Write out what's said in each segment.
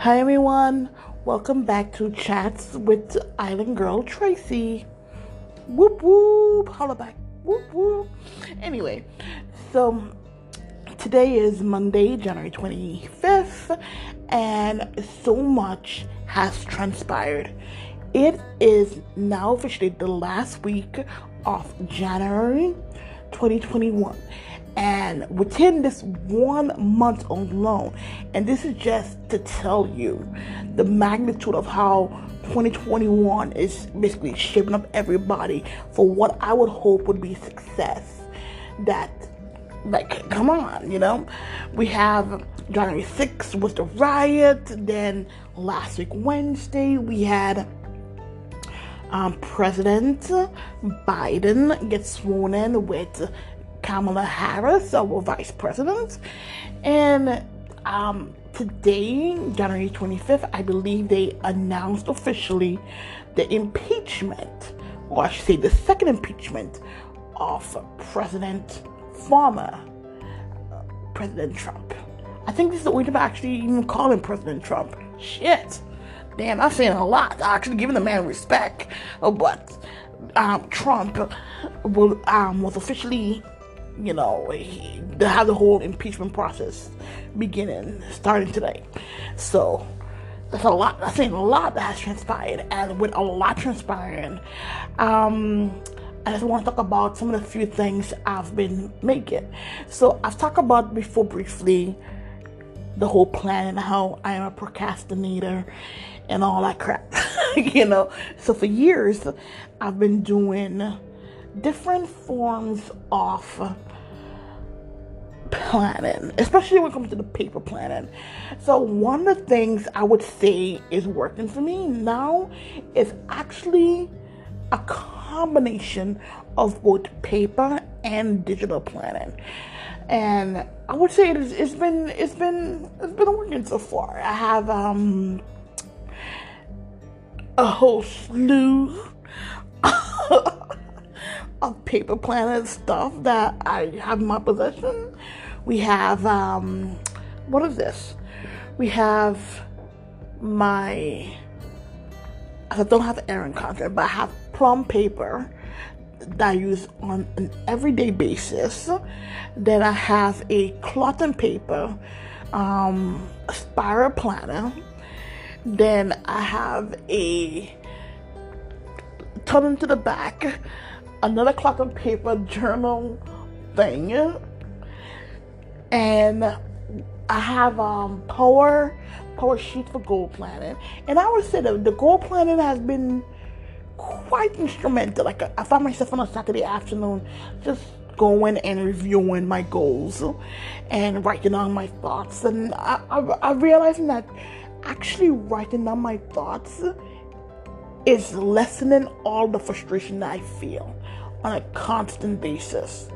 Hi everyone, welcome back to Chats with Island Girl Tracy. Whoop whoop, holla back, whoop whoop. Anyway, so today is Monday, January 25th, and so much has transpired. It is now officially the last week of January 2021 and within this one month alone, and this is just to tell you the magnitude of how 2021 is basically shaping up everybody for what I would hope would be success. That, like, come on, you know, we have January 6th was the riot, then last week, Wednesday, we had. Um, President Biden gets sworn in with Kamala Harris, our vice president. And um, today, January 25th, I believe they announced officially the impeachment, or I should say, the second impeachment of President former uh, President Trump. I think this is the only time I actually even call him President Trump. Shit. Damn, I'm saying a lot. I actually giving the man respect. But um, Trump will, um, was officially you know, have the whole impeachment process beginning, starting today. So that's a lot. That's saying a lot that has transpired, and with a lot transpiring, um, I just want to talk about some of the few things I've been making. So I've talked about before briefly the whole plan and how I am a procrastinator and all that crap. you know, so for years I've been doing different forms of planning, especially when it comes to the paper planning. So, one of the things I would say is working for me now is actually a combination of both paper and digital planning. And I would say it's, it's been it's been it's been working so far. I have um a whole slew of paper planner stuff that I have in my possession. We have um, what is this? We have my I don't have Erin Condren, but I have plum paper that I use on an everyday basis. Then I have a cloth and paper um, spiral planner. Then I have a turn into the back another clock and paper journal thing. And I have um power power sheet for goal planning. And I would say that the goal planning has been quite instrumental. Like I found myself on a Saturday afternoon just going and reviewing my goals and writing down my thoughts. And I, I, I realized that actually writing down my thoughts is lessening all the frustration that I feel on a constant basis.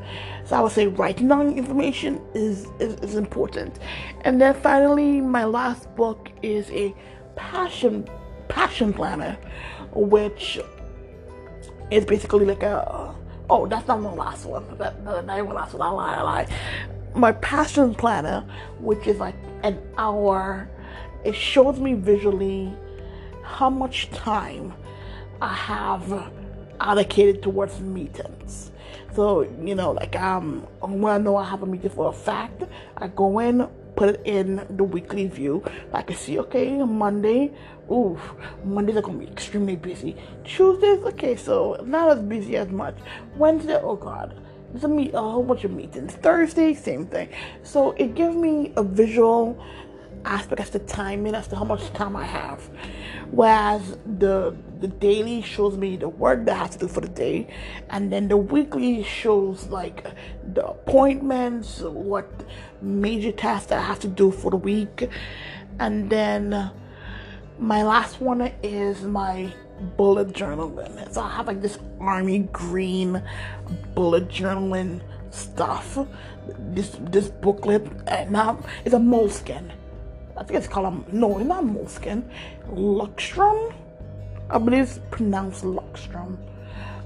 So I would say writing down information is, is, is important. And then finally, my last book is a passion passion planner, which is basically like a oh that's not my last one. That, that, not even last one. I lie, I lie. My passion planner, which is like an hour, it shows me visually how much time I have allocated towards meetings. So, you know, like um when I know I have a meeting for a fact, I go in, put it in the weekly view. I can see, okay, Monday, oof, Mondays are gonna be extremely busy. Tuesdays, okay, so not as busy as much. Wednesday, oh god, there's a meet a whole bunch of meetings. Thursday, same thing. So it gives me a visual aspect as the timing as to how much time I have. Whereas the the daily shows me the work that I have to do for the day, and then the weekly shows like the appointments, what major tasks that I have to do for the week, and then my last one is my bullet journaling. So I have like this army green bullet journaling stuff. This this booklet, and now it's a Moleskine I think it's called, no, it's not Moleskine, Luckstrom. I believe it's pronounced Luckstrom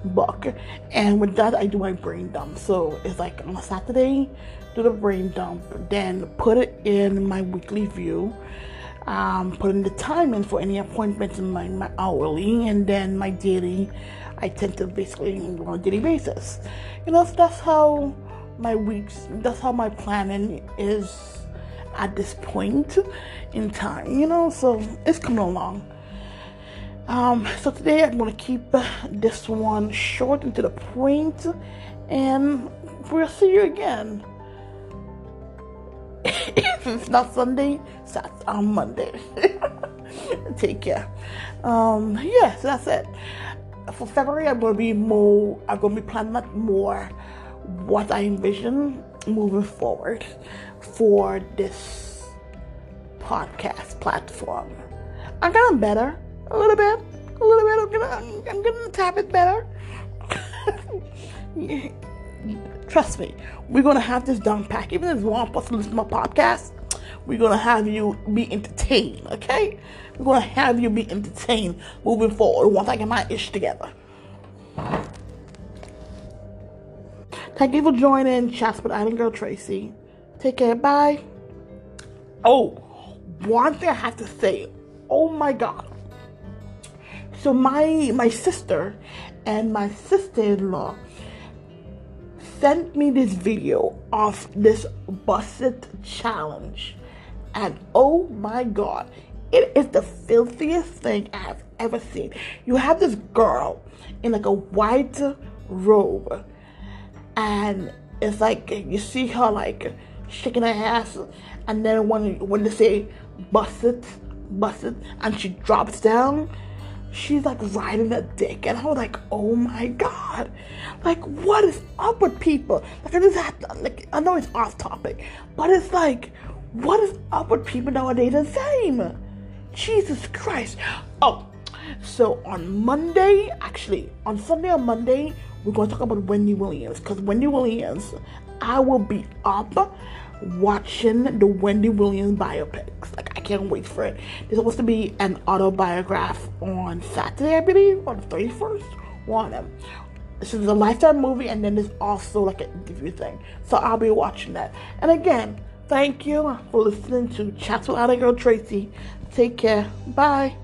book. And with that, I do my brain dump. So it's like on a Saturday, do the brain dump, then put it in my weekly view. um, putting the time in for any appointments in my, my hourly and then my daily. I tend to basically on a daily basis. You know, so that's how my weeks, that's how my planning is at this point in time, you know, so it's coming along. Um, so today I'm going to keep this one short and to the point, and we'll see you again. if it's not Sunday, that's on Monday. Take care. Um, yeah, so that's it. For February, I'm going to be more, I'm going to be planning more what I envision moving forward for this podcast platform. I'm getting better a little bit, a little bit. I'm gonna, I'm gonna tap it better. Trust me, we're gonna have this done pack. Even if one person listen to my podcast, we're gonna have you be entertained. Okay, we're gonna have you be entertained moving forward once I get my ish together. Thank you for joining Chats with Island Girl Tracy. Take care. Bye. Oh, one thing I have to say. Oh my God. So my my sister and my sister-in-law sent me this video of this busted challenge. And oh my god, it is the filthiest thing I have ever seen. You have this girl in like a white robe, and it's like you see her like shaking her ass, and then when when they say busted, busted, and she drops down, she's like riding a dick and I was like, oh my god. Like what is up with people? Like I just to, like I know it's off topic, but it's like what is up with people nowadays the same? Jesus Christ. Oh, so on Monday, actually, on Sunday or Monday, we're going to talk about Wendy Williams because Wendy Williams, I will be up watching the Wendy Williams biopics. Like I can't wait for it. There's supposed to be an autobiography on Saturday, I believe, on the 31st. One of them. This is a lifetime movie, and then there's also like an interview thing. So I'll be watching that. And again, thank you for listening to Chats with Girl Tracy. Take care. Bye.